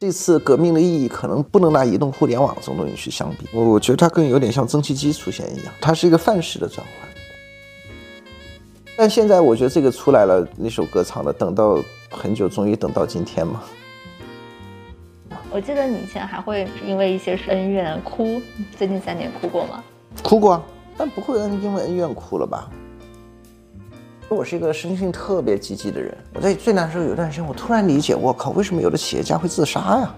这次革命的意义可能不能拿移动互联网这种东西去相比，我我觉得它更有点像蒸汽机出现一样，它是一个范式的转换。但现在我觉得这个出来了，那首歌唱的，等到很久，终于等到今天嘛。我记得你以前还会因为一些恩怨哭，最近三年哭过吗？哭过，但不会因为恩怨哭了吧？我是一个生性特别积极的人。我在最难受有一段时间，我突然理解，我靠，为什么有的企业家会自杀呀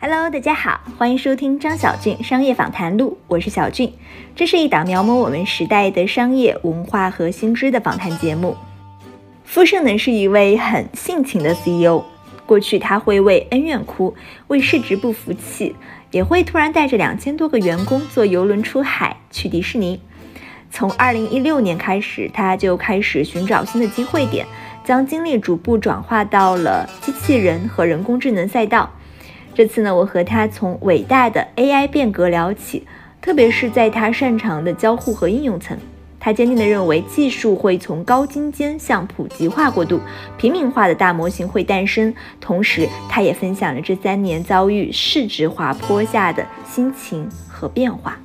？Hello，大家好，欢迎收听张小俊商业访谈录，我是小俊。这是一档描摹我们时代的商业文化和新知的访谈节目。傅盛呢是一位很性情的 CEO，过去他会为恩怨哭，为市值不服气。也会突然带着两千多个员工坐游轮出海去迪士尼。从二零一六年开始，他就开始寻找新的机会点，将精力逐步转化到了机器人和人工智能赛道。这次呢，我和他从伟大的 AI 变革聊起，特别是在他擅长的交互和应用层。他坚定地认为，技术会从高精尖向普及化过渡，平民化的大模型会诞生。同时，他也分享了这三年遭遇市值滑坡下的心情和变化。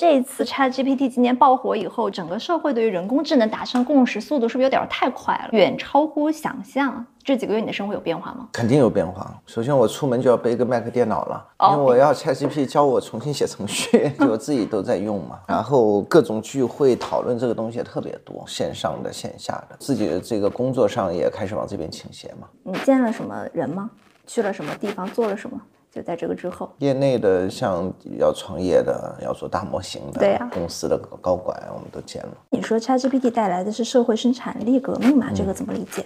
这一次 ChatGPT 今年爆火以后，整个社会对于人工智能达成共识速度是不是有点太快了，远超乎想象？这几个月你的生活有变化吗？肯定有变化。首先我出门就要背个 Mac 电脑了，因为我要 ChatGPT 教我重新写程序，就我自己都在用嘛。然后各种聚会讨论这个东西也特别多，线上的、线下的，自己的这个工作上也开始往这边倾斜嘛。你见了什么人吗？去了什么地方？做了什么？就在这个之后，业内的像要创业的、要做大模型的，对呀，公司的高管我们都见了。你说 ChatGPT 带来的是社会生产力革命嘛？这个怎么理解？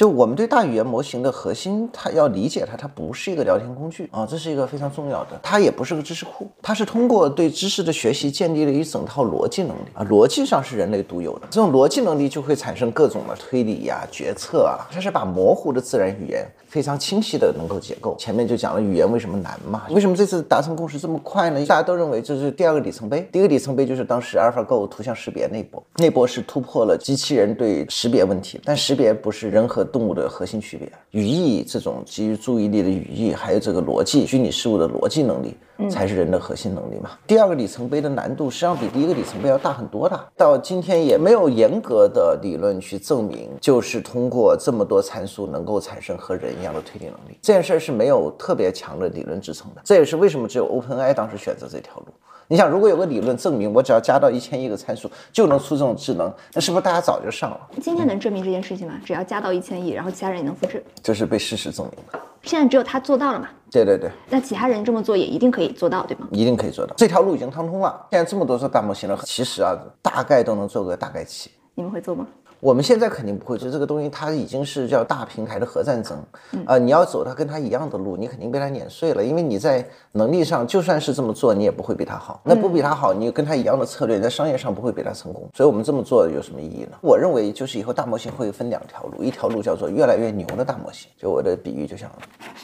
就我们对大语言模型的核心，它要理解它，它不是一个聊天工具啊，这是一个非常重要的。它也不是个知识库，它是通过对知识的学习建立了一整套逻辑能力啊，逻辑上是人类独有的。这种逻辑能力就会产生各种的推理呀、决策啊。它是把模糊的自然语言非常清晰的能够解构。前面就讲了语言为什么难嘛？为什么这次达成共识这么快呢？大家都认为这是第二个里程碑。第一个里程碑就是当时 AlphaGo 图像识别那波，那波是突破了机器人对识别问题，但识别不是人和动物的核心区别，语义这种基于注意力的语义，还有这个逻辑虚拟事物的逻辑能力，才是人的核心能力嘛。第二个里程碑的难度实际上比第一个里程碑要大很多的。到今天也没有严格的理论去证明，就是通过这么多参数能够产生和人一样的推理能力，这件事儿是没有特别强的理论支撑的。这也是为什么只有 OpenAI 当时选择这条路。你想，如果有个理论证明我只要加到一千亿个参数就能出这种智能，那是不是大家早就上了？今天能证明这件事情吗？只要加到一千亿，然后其他人也能复制？这是被事实证明的。现在只有他做到了嘛？对对对。那其他人这么做也一定可以做到，对吗？一定可以做到。这条路已经畅通了。现在这么多做大模型了，其实啊，大概都能做个大概齐。你们会做吗？我们现在肯定不会就这个东西，它已经是叫大平台的核战争，啊，你要走它跟它一样的路，你肯定被它碾碎了，因为你在能力上就算是这么做，你也不会比它好。那不比它好，你跟它一样的策略，在商业上不会比它成功。所以我们这么做有什么意义呢？我认为就是以后大模型会分两条路，一条路叫做越来越牛的大模型，就我的比喻就像，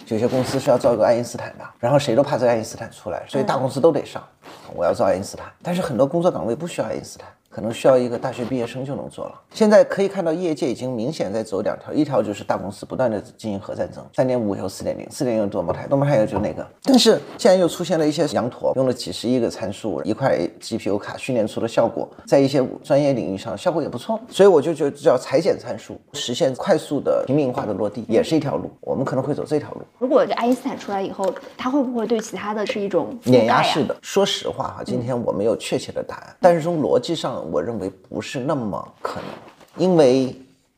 有些公司是要造一个爱因斯坦的，然后谁都怕这个爱因斯坦出来，所以大公司都得上，我要造爱因斯坦，但是很多工作岗位不需要爱因斯坦。可能需要一个大学毕业生就能做了。现在可以看到，业界已经明显在走两条，一条就是大公司不断的进行核战争，三点五以后四点零，四点零多模态，多模态以后就那个。但是现在又出现了一些羊驼，用了几十亿个参数，一块 GPU 卡训练出的效果，在一些专业领域上效果也不错。所以我就觉得叫裁剪参数，实现快速的平民化的落地，也是一条路。我们可能会走这条路。如果这爱因斯坦出来以后，他会不会对其他的是一种碾压式的？说实话哈，今天我没有确切的答案，但是从逻辑上，我认为不是。那么可能，因为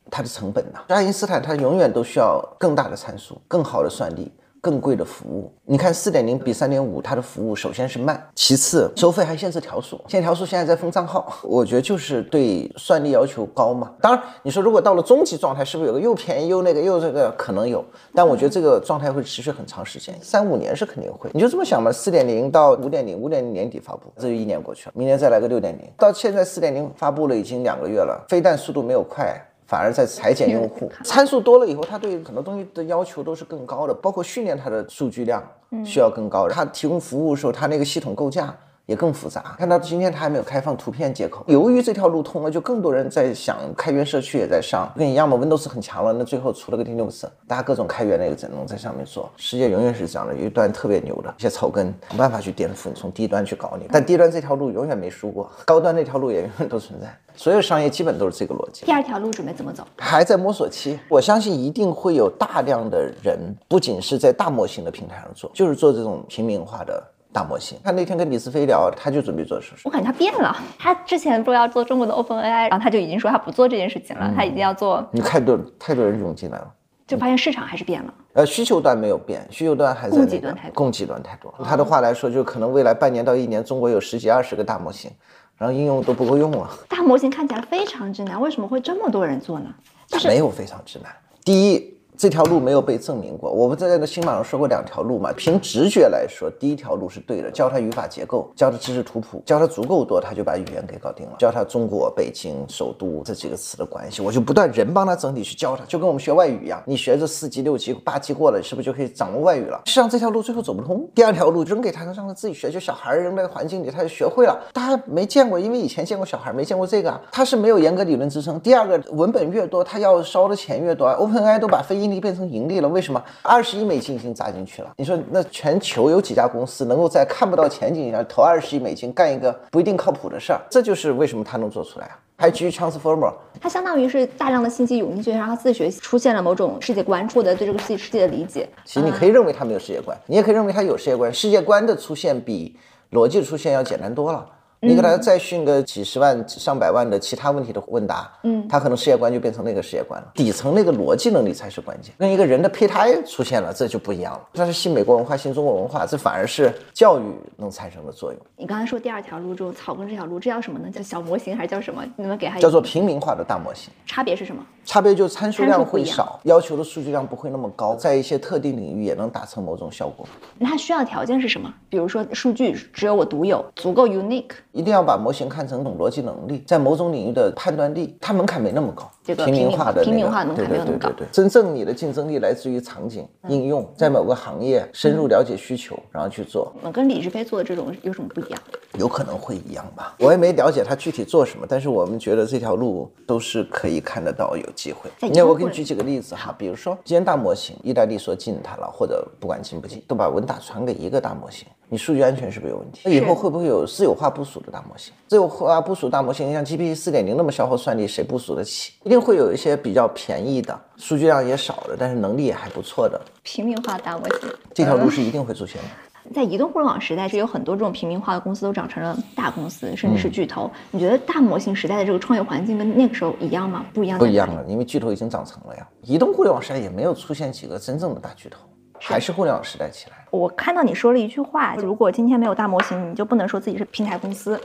它的成本呢？爱因斯坦他永远都需要更大的参数，更好的算力。更贵的服务，你看四点零比三点五，它的服务首先是慢，其次收费还限制条数，限制条数现在在封账号，我觉得就是对算力要求高嘛。当然，你说如果到了终极状态，是不是有个又便宜又那个又这个可能有？但我觉得这个状态会持续很长时间，三五年是肯定会。你就这么想嘛，四点零到五点零，五点零年底发布，这就一年过去了，明年再来个六点零，到现在四点零发布了已经两个月了，非但速度没有快。反而在裁剪用户 参数多了以后，它对很多东西的要求都是更高的，包括训练它的数据量需要更高。它提供服务的时候，它那个系统构架也更复杂。看到今天它还没有开放图片接口，由于这条路通了，就更多人在想开源社区也在上，跟一样嘛，Windows 很强了，那最后出了个 Linux，大家各种开源那个只能在上面做。世界永远是这样的，有一端特别牛的一些草根，没办法去颠覆你，从低端去搞你。但低端这条路永远没输过，高端那条路也永远都存在。所有商业基本都是这个逻辑。第二条路准备怎么走？还在摸索期，我相信一定会有大量的人，不仅是在大模型的平台上做，就是做这种平民化的大模型。他那天跟李思飞聊，他就准备做手术。我感觉他变了，他之前说要做中国的 OpenAI，然后他就已经说他不做这件事情了，他已经要做。你太多太多人涌进来了，就发现市场还是变了。呃，需求端没有变，需求端还在、那个。供给端太多供给端太多。他的话来说，就可能未来半年到一年，中国有十几二十个大模型，然后应用都不够用了。大模型看起来非常之难，为什么会这么多人做呢？就是没有非常之难。第一，这条路没有被证明过。我们在那个新网上说过两条路嘛，凭直觉来说，第一条路是对的，教他语法结构，教他知识图谱，教他足够多，他就把语言给搞定了。教他中国、北京、首都这几个词的关系，我就不断人帮他整体去教他，就跟我们学外语一样，你学着四级、六级、八级过了，是不是就可以掌握外语了？实际上这条路最后走不通。第二条路扔给他，让他自己学，就小孩扔在环境里，他就学会了。大家没见过，因为以前见过小孩，没见过这个啊，他是没有严格理论支撑。第二个，文本越多，他要烧的钱越多。OpenAI 都把非盈利变成盈利了，为什么？二十亿美金已经砸进去了。你说那全球有几家公司能够在看不到前景下投二十亿美金干一个不一定靠谱的事儿？这就是为什么他能做出来啊。还基于 Transformer，它相当于是大量的信息涌进去，让它自学习，出现了某种世界观，获得对这个世界世界的理解。其实你可以认为它没有世界观，你也可以认为它有世界观。世界观的出现比逻辑的出现要简单多了。你给他再训个几十万、上百万的其他问题的问答，嗯，他可能世界观就变成那个世界观了。底层那个逻辑能力才是关键。跟一个人的胚胎出现了，这就不一样了。这是新美国文化、新中国文化，这反而是教育能产生的作用。你刚才说第二条路中草根这条路，这叫什么呢？叫小模型还是叫什么？你们给它叫做平民化的大模型。差别是什么？差别就是参数量会少，要求的数据量不会那么高，在一些特定领域也能达成某种效果。那它需要条件是什么？比如说数据只有我独有，足够 unique。一定要把模型看成一种逻辑能力，在某种领域的判断力，它门槛没那么高。这个平民化的、那个、平民化门槛没有那么高对对对，真正你的竞争力来自于场景应用，在某个行业深入了解需求，然后去做，我跟李志飞做的这种有什么不一样？有可能会一样吧。我也没了解他具体做什么，但是我们觉得这条路都是可以看得到有机会。在以那我给你举几个例子哈，比如说今天大模型，意大利说禁它了，或者不管禁不禁，都把文档传给一个大模型，你数据安全是不是有问题？那以后会不会有私有化部署的大模型？私有化部署大模型，像 GPT 四点零那么消耗算力，谁部署得起？一定会有一些比较便宜的，数据量也少的，但是能力也还不错的，平民化大模型。这条路是一定会出现的。在移动互联网时代，是有很多这种平民化的公司都长成了大公司，甚嗯至是巨头。你觉得大模型时代的这个创业环境跟那个时候一样吗？不一样，不一样。了，因为巨头已经长成了呀。移动互联网时代也没有出现几个真正的大巨头，还是互联网时代起来。我看到你说了一句话，如果今天没有大模型，你就不能说自己是平台公司。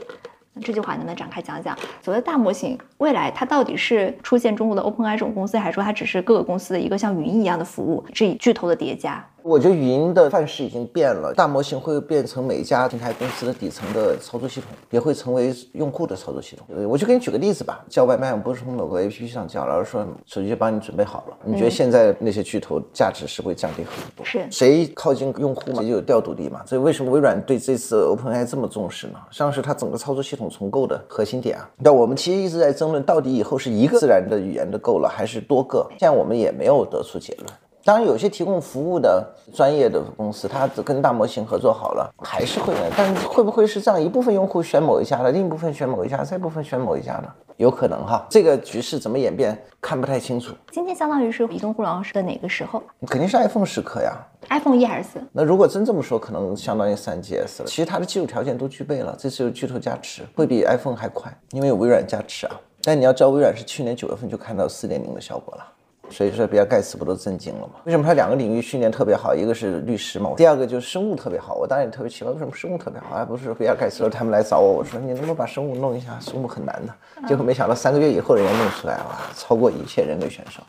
这句话能不能展开讲讲？所谓的大模型，未来它到底是出现中国的 OpenAI 这种公司，还是说它只是各个公司的一个像云一样的服务，这巨头的叠加？我觉得语音的范式已经变了，大模型会变成每家平台公司的底层的操作系统，也会成为用户的操作系统。呃我就给你举个例子吧，叫外卖我不是从某个 APP 上叫，老师说手机就帮你准备好了。你觉得现在那些巨头价值是会降低很多？是谁靠近用户嘛，就有调度力嘛。所以为什么微软对这次 OpenAI 这么重视呢？实际上是它整个操作系统重构的核心点啊。那我们其实一直在争论，到底以后是一个自然的语言的够了，还是多个？现在我们也没有得出结论。当然，有些提供服务的专业的公司，它跟大模型合作好了，还是会的。但会不会是这样？一部分用户选某一家的，另一部分选某一家，再一部分选某一家的？有可能哈。这个局势怎么演变，看不太清楚。今天相当于是移动互联网的哪个时候肯定是 iPhone 时刻呀。？iPhone 一还是四？那如果真这么说，可能相当于三 GS 了。其实它的技术条件都具备了，这次有巨头加持，会比 iPhone 还快，因为有微软加持啊。但你要知道，微软是去年九月份就看到四点零的效果了。所以说，比尔盖茨不都震惊了吗？为什么他两个领域训练特别好？一个是律师嘛，第二个就是生物特别好。我当然也特别奇怪，为什么生物特别好？还不是比尔盖茨他们来找我，我说你能不能把生物弄一下？生物很难的。结果没想到三个月以后人家弄出来了，超过一切人类选手，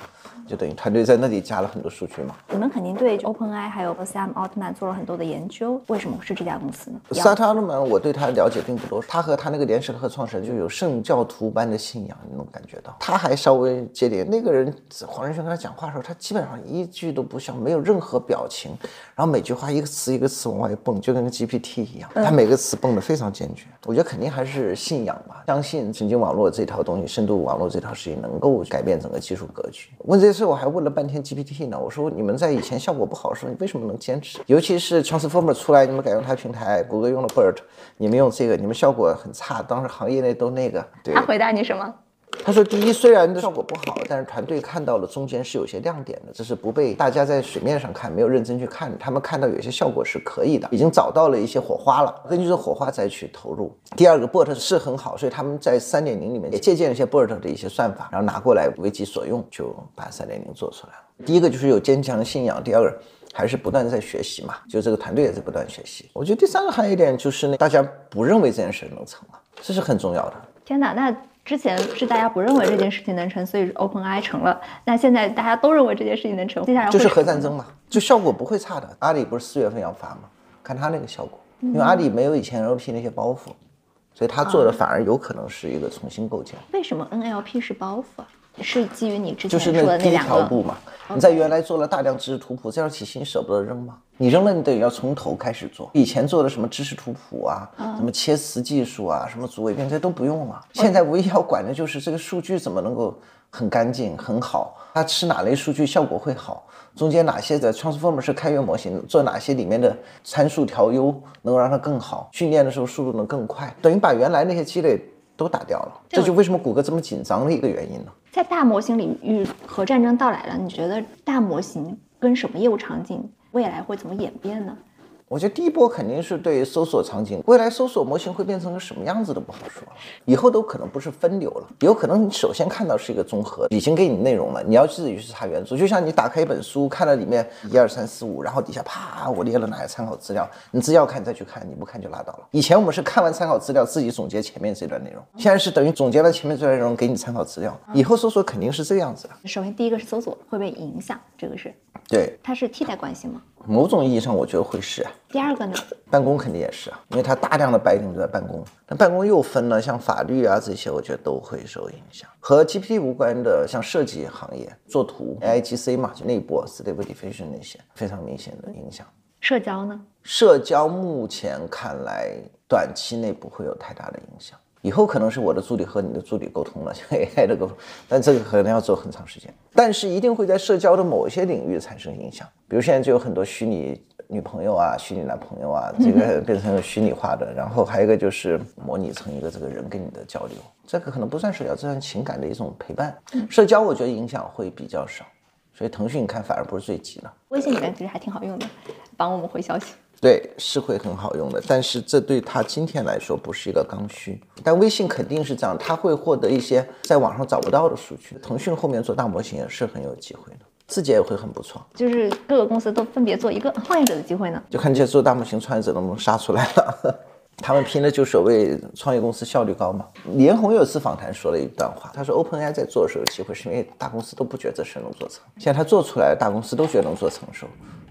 就等于团队在那里加了很多数据嘛。你们肯定对 OpenAI 还有 Sam Altman 做了很多的研究，为什么是这家公司呢？？Sam Altman，我对他了解并不多。他和他那个联合创始人就有圣教徒般的信仰，你能感觉到。他还稍微接点，那个人黄仁勋跟他讲话的时候，他基本上一句都不笑，没有任何表情，然后每句话一个词一个词往外蹦，就跟个 GPT 一样，他每个词蹦得非常坚决。我觉得肯定还是信仰吧，相信神经网络这套东西，深度网络这套事情能够改变整个技术格局。问这事我还问了半天 GPT 呢，我说你们在以前效果不好的时候，你为什么能坚持？尤其是 Transformer 出来，你们改用它平台，谷歌用了 BERT，你们用这个，你们效果很差，当时行业内都那个。他回答你什么？他说：“第一，虽然效果不好，但是团队看到了中间是有些亮点的，这是不被大家在水面上看，没有认真去看。他们看到有些效果是可以的，已经找到了一些火花了，根据这火花再去投入。第二个，BERT 是很好，所以他们在三点零里面也借鉴了一些 BERT 的一些算法，然后拿过来为己所用，就把三点零做出来了。第一个就是有坚强的信仰，第二个还是不断在学习嘛，就这个团队也在不断学习。我觉得第三个还有一点就是呢，大家不认为这件事能成了，这是很重要的。天哪，那。”之前是大家不认为这件事情能成，所以 OpenAI 成了。那现在大家都认为这件事情能成，接下来就是核战争嘛，就效果不会差的。阿里不是四月份要发吗？看他那个效果，因为阿里没有以前 NLP 那些包袱，所以他做的反而有可能是一个重新构建。为什么 NLP 是包袱啊？是基于你之前说的那两条路嘛？你在原来做了大量知识图谱，这套体系你舍不得扔吗？你扔了，你等于要从头开始做。以前做的什么知识图谱啊，什么切词技术啊，什么组伪编，这都不用了。现在唯一要管的就是这个数据怎么能够很干净、很好。它吃哪类数据效果会好？中间哪些的 transformer 是开源模型，做哪些里面的参数调优，能够让它更好？训练的时候速度能更快，等于把原来那些积累。都打掉了，这就为什么谷歌这么紧张的一个原因呢？在大模型领域，核战争到来了，你觉得大模型跟什么业务场景未来会怎么演变呢？我觉得第一波肯定是对搜索场景，未来搜索模型会变成个什么样子都不好说，以后都可能不是分流了，有可能你首先看到是一个综合，已经给你内容了，你要自己去查原著，就像你打开一本书，看了里面一二三四五，然后底下啪我列了哪些参考资料，你只要看再去看，你不看就拉倒了。以前我们是看完参考资料自己总结前面这段内容，现在是等于总结了前面这段内容给你参考资料，以后搜索肯定是这个样子的。首先第一个是搜索会被影响，这个是对，它是替代关系吗？某种意义上，我觉得会是。第二个呢？办公肯定也是啊，因为它大量的白领都在办公。那办公又分了，像法律啊这些，我觉得都会受影响。和 GPT 无关的，像设计行业、做图、AIGC 嘛，就那波 Stable Diffusion 那些，非常明显的影响。社交呢？社交目前看来，短期内不会有太大的影响。以后可能是我的助理和你的助理沟通了，像 AI 的沟通，但这个可能要走很长时间。但是一定会在社交的某些领域产生影响，比如现在就有很多虚拟女朋友啊、虚拟男朋友啊，这个变成虚拟化的。然后还有一个就是模拟成一个这个人跟你的交流，这个可能不算社交，这算情感的一种陪伴。社交我觉得影响会比较少，所以腾讯你看反而不是最急的。微信里面其实还挺好用的，帮我们回消息。对，是会很好用的，但是这对他今天来说不是一个刚需。但微信肯定是这样，他会获得一些在网上找不到的数据。腾讯后面做大模型也是很有机会的，字节也会很不错。就是各个公司都分别做一个创业者的机会呢？就看这些做大模型创业者能不能杀出来了。他们拼的就所谓创业公司效率高嘛。李彦宏有次访谈说了一段话，他说 OpenAI 在做的时候有机会，是因为大公司都不觉得这事能做成，现在他做出来，大公司都觉得能做成熟。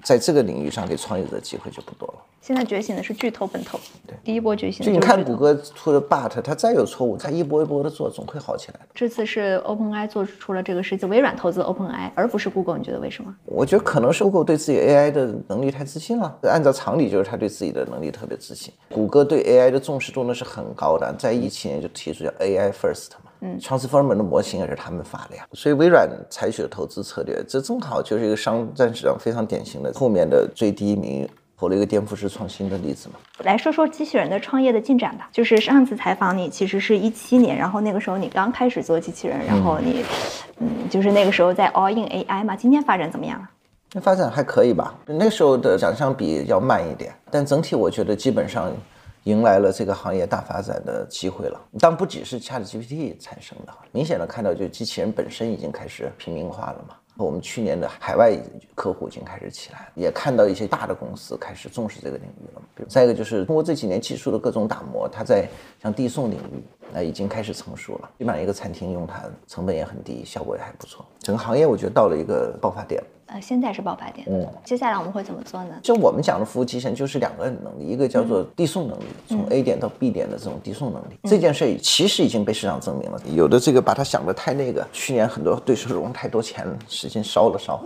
在这个领域上给创业者机会就不多了。现在觉醒的是巨头本头，对，第一波觉醒。就你看谷歌出的 But，它再有错误，它一波一波的做，总会好起来的。这次是 OpenAI 做出了这个事情，微软投资 OpenAI，而不是 Google，你觉得为什么？我觉得可能是 Google 对自己 AI 的能力太自信了。按照常理，就是他对自己的能力特别自信。谷歌对 AI 的重视度呢是很高的，在一七年就提出叫 AI First 嘛。嗯，Transformer 的模型也是他们发的呀，所以微软采取的投资策略，这正好就是一个商战史上非常典型的后面的最低名，投了一个颠覆式创新的例子嘛。来说说机器人的创业的进展吧。就是上次采访你，其实是一七年，然后那个时候你刚开始做机器人，然后你，嗯，就是那个时候在 All in AI 嘛。今天发展怎么样了？那发展还可以吧，那时候的想象比要慢一点，但整体我觉得基本上。迎来了这个行业大发展的机会了，但不仅是 ChatGPT 产生的，明显的看到就机器人本身已经开始平民化了嘛。我们去年的海外客户已经开始起来，也看到一些大的公司开始重视这个领域了。比如再一个就是通过这几年技术的各种打磨，它在像递送领域那已经开始成熟了，基本上一个餐厅用它成本也很低，效果也还不错。整个行业我觉得到了一个爆发点。呃，现在是爆发点。嗯，接下来我们会怎么做呢？就我们讲的服务极限就是两个能力，一个叫做递送能力，从 A 点到 B 点的这种递送能力。这件事儿其实已经被市场证明了，有的这个把它想的太那个，去年很多对手融太多钱，使劲烧了烧，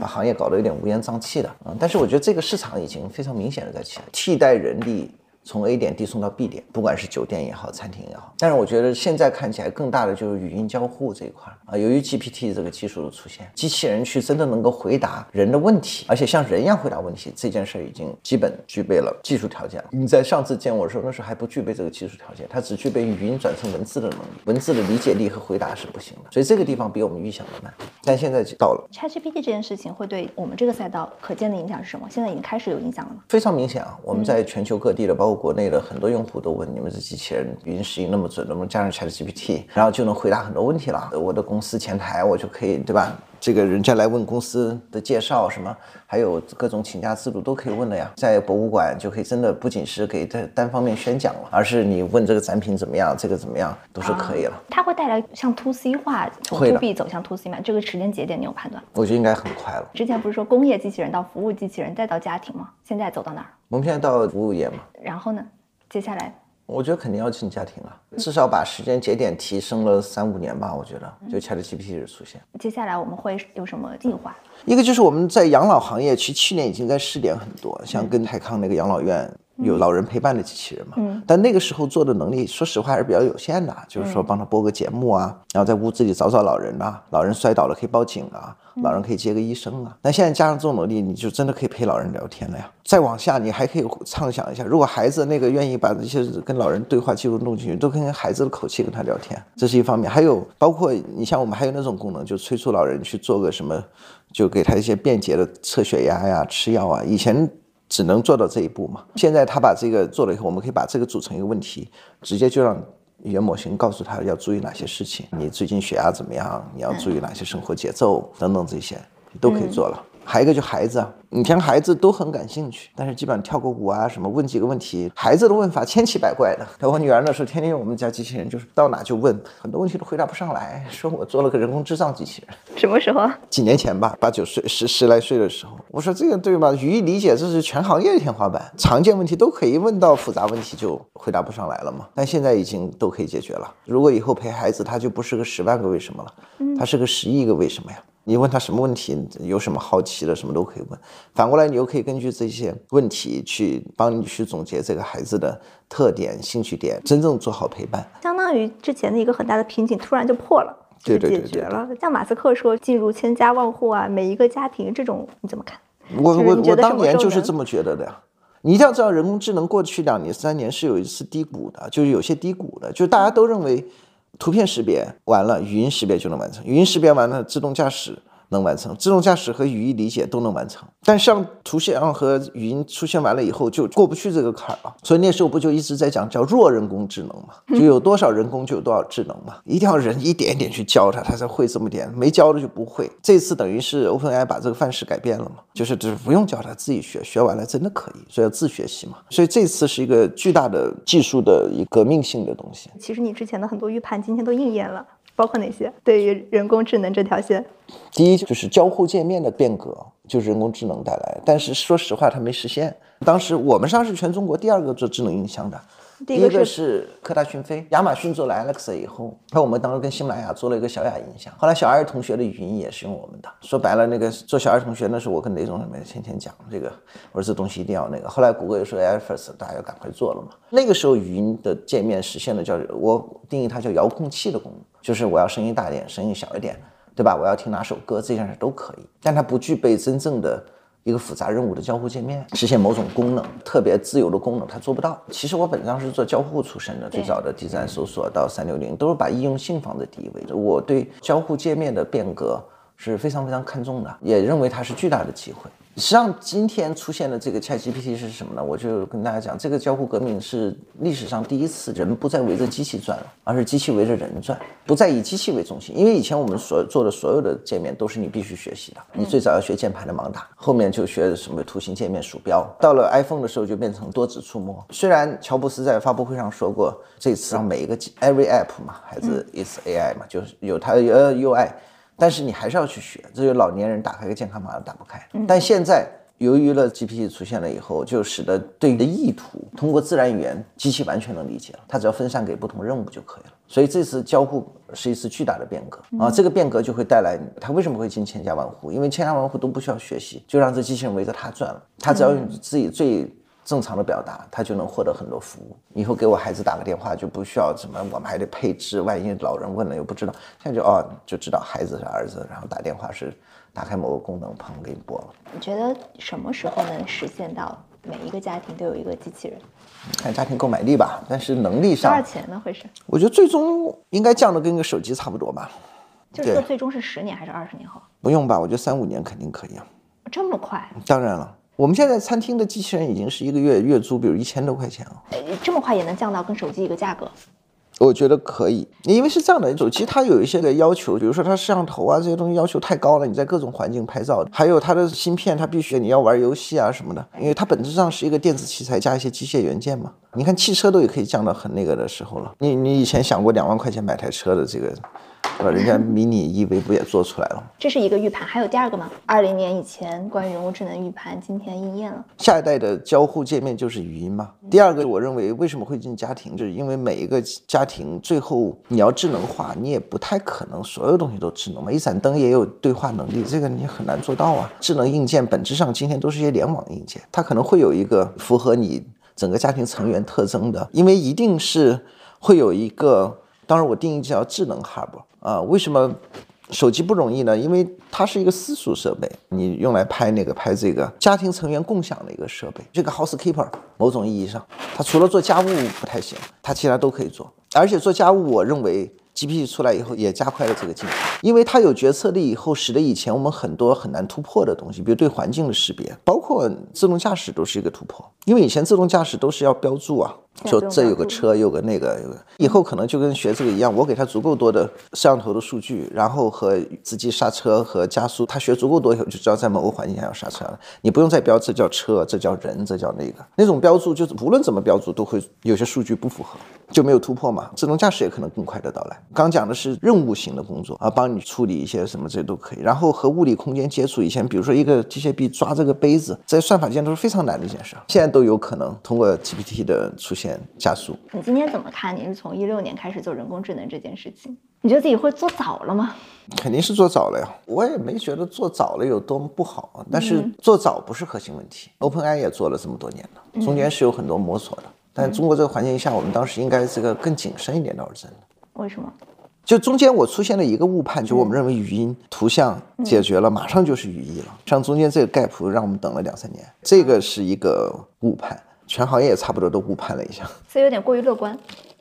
把行业搞得有点乌烟瘴气的啊。但是我觉得这个市场已经非常明显的在起来，替代人力。从 A 点递送到 B 点，不管是酒店也好，餐厅也好，但是我觉得现在看起来更大的就是语音交互这一块啊。由于 GPT 这个技术的出现，机器人去真的能够回答人的问题，而且像人一样回答问题，这件事儿已经基本具备了技术条件了。你在上次见我的时候，那时候还不具备这个技术条件，它只具备语音转成文字的能力，文字的理解力和回答是不行的。所以这个地方比我们预想的慢，但现在到了。ChatGPT 这件事情会对我们这个赛道可见的影响是什么？现在已经开始有影响了吗？非常明显啊！我们在全球各地的，包括国内的很多用。户都问你们这机器人语音识音那么准，能不能加上 ChatGPT，然后就能回答很多问题了。我的公司前台我就可以，对吧？这个人家来问公司的介绍什么，还有各种请假制度都可以问的呀。在博物馆就可以真的不仅是给他单方面宣讲了，而是你问这个展品怎么样，这个怎么样都是可以了。它会带来像 To C 化，从 To B 走向 To C 吗？这个时间节点你有判断？我觉得应该很快了。之前不是说工业机器人到服务机器人再到家庭吗？现在走到哪儿？我们现在到服务业嘛。然后呢？接下来？我觉得肯定要进家庭啊，至少把时间节点提升了三五年吧。我觉得，就 ChatGPT 的出现，接下来我们会有什么计划？一个就是我们在养老行业，其实去年已经在试点很多，像跟泰康那个养老院。有老人陪伴的机器人嘛？嗯，但那个时候做的能力，说实话还是比较有限的。就是说，帮他播个节目啊，然后在屋子里找找老人呐，老人摔倒了可以报警啊，老人可以接个医生啊。那现在加上这种能力，你就真的可以陪老人聊天了呀。再往下，你还可以畅想一下，如果孩子那个愿意把这些跟老人对话记录弄进去，都跟孩子的口气跟他聊天，这是一方面。还有包括你像我们还有那种功能，就催促老人去做个什么，就给他一些便捷的测血压呀、吃药啊。以前。只能做到这一步嘛？现在他把这个做了以后，我们可以把这个组成一个问题，直接就让语言模型告诉他要注意哪些事情。你最近血压怎么样？你要注意哪些生活节奏等等这些，都可以做了。还有一个就孩子啊，你像孩子都很感兴趣，但是基本上跳个舞啊什么，问几个问题，孩子的问法千奇百怪的。我女儿那时候天天用我们家机器人，就是到哪就问，很多问题都回答不上来，说我做了个人工智障机器人。什么时候？几年前吧，八九岁十十来岁的时候，我说这个对吧？语义理解这是全行业的天花板，常见问题都可以问到复杂问题就回答不上来了嘛。但现在已经都可以解决了。如果以后陪孩子，他就不是个十万个为什么了，他是个十亿个为什么呀？你问他什么问题，有什么好奇的，什么都可以问。反过来，你又可以根据这些问题去帮你去总结这个孩子的特点、兴趣点，真正做好陪伴。相当于之前的一个很大的瓶颈突然就破了，就解决了。像马斯克说进入千家万户啊，每一个家庭，这种你怎么看？我我我当年就是这么觉得的呀。你一定要知道，人工智能过去两年、三年是有一次低谷的，就是有些低谷的，就是大家都认为。图片识别完了，语音识别就能完成。语音识别完了，自动驾驶。能完成自动驾驶和语义理解都能完成，但像图像和语音出现完了以后就过不去这个坎儿了。所以那时候不就一直在讲叫弱人工智能嘛？就有多少人工就有多少智能嘛？一定要人一点一点去教他，他才会这么点，没教的就不会。这次等于是 OpenAI 把这个范式改变了嘛？就是就是不用教他自己学，学完了真的可以，所以要自学习嘛。所以这次是一个巨大的技术的一革命性的东西。其实你之前的很多预判今天都应验了。包括哪些？对于人工智能这条线，第一就是交互界面的变革，就是人工智能带来。但是说实话，它没实现。当时我们上是全中国第二个做智能音箱的。第一个是科大讯飞，亚马逊做了 Alexa 以后，那我们当时跟喜马拉雅做了一个小雅音箱。后来小爱同学的语音也是用我们的。说白了，那个做小爱同学那是我跟雷总他们天天讲这个，我说这东西一定要那个。后来谷歌又说 First，大家要赶快做了嘛。那个时候语音的界面实现了叫我定义它叫遥控器的功能，就是我要声音大一点，声音小一点，对吧？我要听哪首歌，这件事都可以，但它不具备真正的。一个复杂任务的交互界面，实现某种功能，特别自由的功能，它做不到。其实我本质上是做交互出身的，最早的第三搜索到三六零，都是把应用性放在第一位。我对交互界面的变革是非常非常看重的，也认为它是巨大的机会。实际上，今天出现的这个 ChatGPT 是什么呢？我就跟大家讲，这个交互革命是历史上第一次，人不再围着机器转了，而是机器围着人转，不再以机器为中心。因为以前我们所做的所有的界面都是你必须学习的，你最早要学键盘的盲打，后面就学什么图形界面、鼠标，到了 iPhone 的时候就变成多指触摸。虽然乔布斯在发布会上说过，这次让每一个 every app 嘛，还是 is AI 嘛，就是有它呃 UI。但是你还是要去学。这就老年人打开个健康码都打不开。但现在由于了 GPT 出现了以后，就使得对你的意图通过自然语言机器完全能理解了，它只要分散给不同任务就可以了。所以这次交互是一次巨大的变革啊！这个变革就会带来它为什么会进千家万户？因为千家万户都不需要学习，就让这机器人围着它转了，它只要用自己最。正常的表达，他就能获得很多服务。以后给我孩子打个电话就不需要什么，我们还得配置，万一老人问了又不知道，现在就哦就知道孩子是儿子，然后打电话是打开某个功能，砰给你拨了。你觉得什么时候能实现到每一个家庭都有一个机器人？看家庭购买力吧，但是能力上多少钱呢？会是？我觉得最终应该降的跟个手机差不多吧。就是说最终是十年还是二十年后？不用吧，我觉得三五年肯定可以啊。这么快？当然了。我们现在餐厅的机器人已经是一个月月租，比如一千多块钱了。这么快也能降到跟手机一个价格？我觉得可以，因为是这样的，手机它有一些个要求，比如说它摄像头啊这些东西要求太高了，你在各种环境拍照，还有它的芯片，它必须你要玩游戏啊什么的，因为它本质上是一个电子器材加一些机械元件嘛。你看汽车都也可以降到很那个的时候了。你你以前想过两万块钱买台车的这个？呃，人家迷你 EV 不也做出来了？这是一个预判，还有第二个吗？二零年以前关于人工智能预判，今天应验了。下一代的交互界面就是语音嘛。第二个，我认为为什么会进家庭，就是因为每一个家庭最后你要智能化，你也不太可能所有东西都智能嘛。一盏灯也有对话能力，这个你很难做到啊。智能硬件本质上今天都是一些联网硬件，它可能会有一个符合你整个家庭成员特征的，因为一定是会有一个。当然，我定义叫智能 hub 啊。为什么手机不容易呢？因为它是一个私属设备，你用来拍那个拍这个家庭成员共享的一个设备。这个 housekeeper 某种意义上，它除了做家务不太行，它其他都可以做。而且做家务，我认为 GPT 出来以后也加快了这个进程，因为它有决策力以后，使得以前我们很多很难突破的东西，比如对环境的识别，包括自动驾驶都是一个突破。因为以前自动驾驶都是要标注啊。说这有个车，有个那个，有个以后可能就跟学这个一样，我给他足够多的摄像头的数据，然后和自己刹车和加速，他学足够多以后就知道在某个环境下要刹车了。你不用再标这叫车，这叫人，这叫那个那种标注，就是无论怎么标注都会有些数据不符合，就没有突破嘛。自动驾驶也可能更快的到来。刚讲的是任务型的工作啊，帮你处理一些什么这都可以。然后和物理空间接触，以前比如说一个机械臂抓这个杯子，在算法间都是非常难的一件事，现在都有可能通过 GPT 的出现。加速。你今天怎么看？你是从一六年开始做人工智能这件事情，你觉得自己会做早了吗？肯定是做早了呀，我也没觉得做早了有多么不好。但是做早不是核心问题。OpenAI 也做了这么多年了，中间是有很多摸索的。但中国这个环境下，我们当时应该这个更谨慎一点倒是真的。为什么？就中间我出现了一个误判，就我们认为语音、图像解决了，马上就是语义了。像中间这个 gap 让我们等了两三年，这个是一个误判。全行业也差不多都误判了一下，所以有点过于乐观。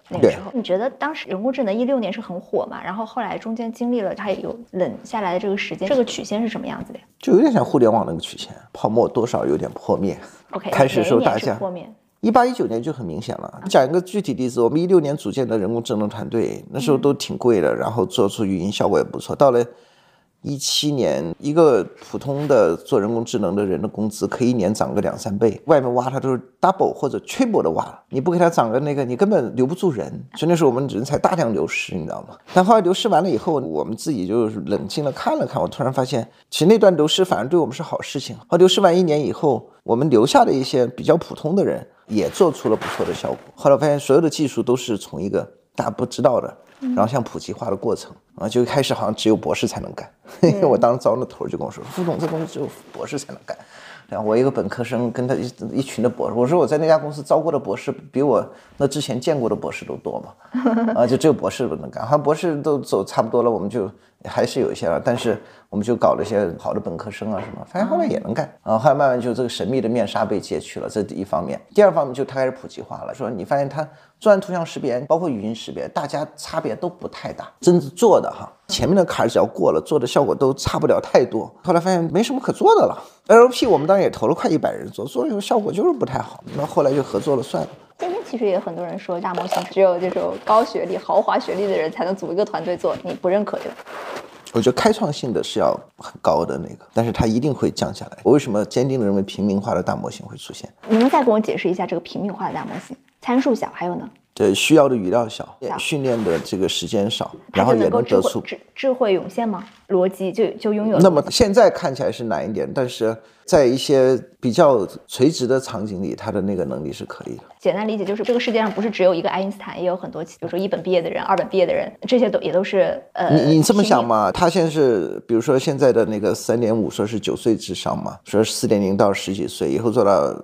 那个时候，你觉得当时人工智能一六年是很火嘛？然后后来中间经历了它有冷下来的这个时间，这个曲线是什么样子的？就有点像互联网那个曲线，泡沫多少有点破灭。OK，开始受大家破灭。一八一九年就很明显了。讲一个具体例子，我们一六年组建的人工智能团队，那时候都挺贵的，然后做出语音效果也不错。到了一七年，一个普通的做人工智能的人的工资可以一年涨个两三倍，外面挖他都是 double 或者 triple 的挖，你不给他涨个那个，你根本留不住人。所以那时候我们人才大量流失，你知道吗？但后来流失完了以后，我们自己就冷静的看了看，我突然发现，其实那段流失反而对我们是好事情。后流失完一年以后，我们留下的一些比较普通的人也做出了不错的效果。后来发现，所有的技术都是从一个大家不知道的。然后像普及化的过程啊，就一开始好像只有博士才能干，因为我当时招那头就跟我说，副总这东西只有博士才能干。然后我一个本科生跟他一一群的博士，我说我在那家公司招过的博士比我那之前见过的博士都多嘛，啊，就只有博士不能干，好像博士都走差不多了，我们就还是有一些了，但是我们就搞了一些好的本科生啊什么，发现后来也能干啊，后来慢慢就这个神秘的面纱被揭去了，这第一方面，第二方面就它开始普及化了，说你发现它。做完图像识别，包括语音识别，大家差别都不太大。真正做的哈，前面的坎只要过了，做的效果都差不了太多。后来发现没什么可做的了。LP 我们当时也投了快一百人做，做了以后效果就是不太好。那后来就合作了算了。今天其实也有很多人说大模型只有这种高学历、豪华学历的人才能组一个团队做，你不认可对吧？我觉得开创性的是要很高的那个，但是它一定会降下来。我为什么坚定的认为平民化的大模型会出现？你能再跟我解释一下这个平民化的大模型？参数小，还有呢？对，需要的语料小，训练的这个时间少，然后也能得出智智慧涌现吗？逻辑就就拥有。那么现在看起来是难一点，但是在一些比较垂直的场景里，他的那个能力是可以的。简单理解就是，这个世界上不是只有一个爱因斯坦，也有很多，比如说一本毕业的人、二本毕业的人，这些都也都是呃。你你这么想嘛？他现在是，比如说现在的那个三点五，说是九岁智商嘛，说四点零到十几岁以后做到。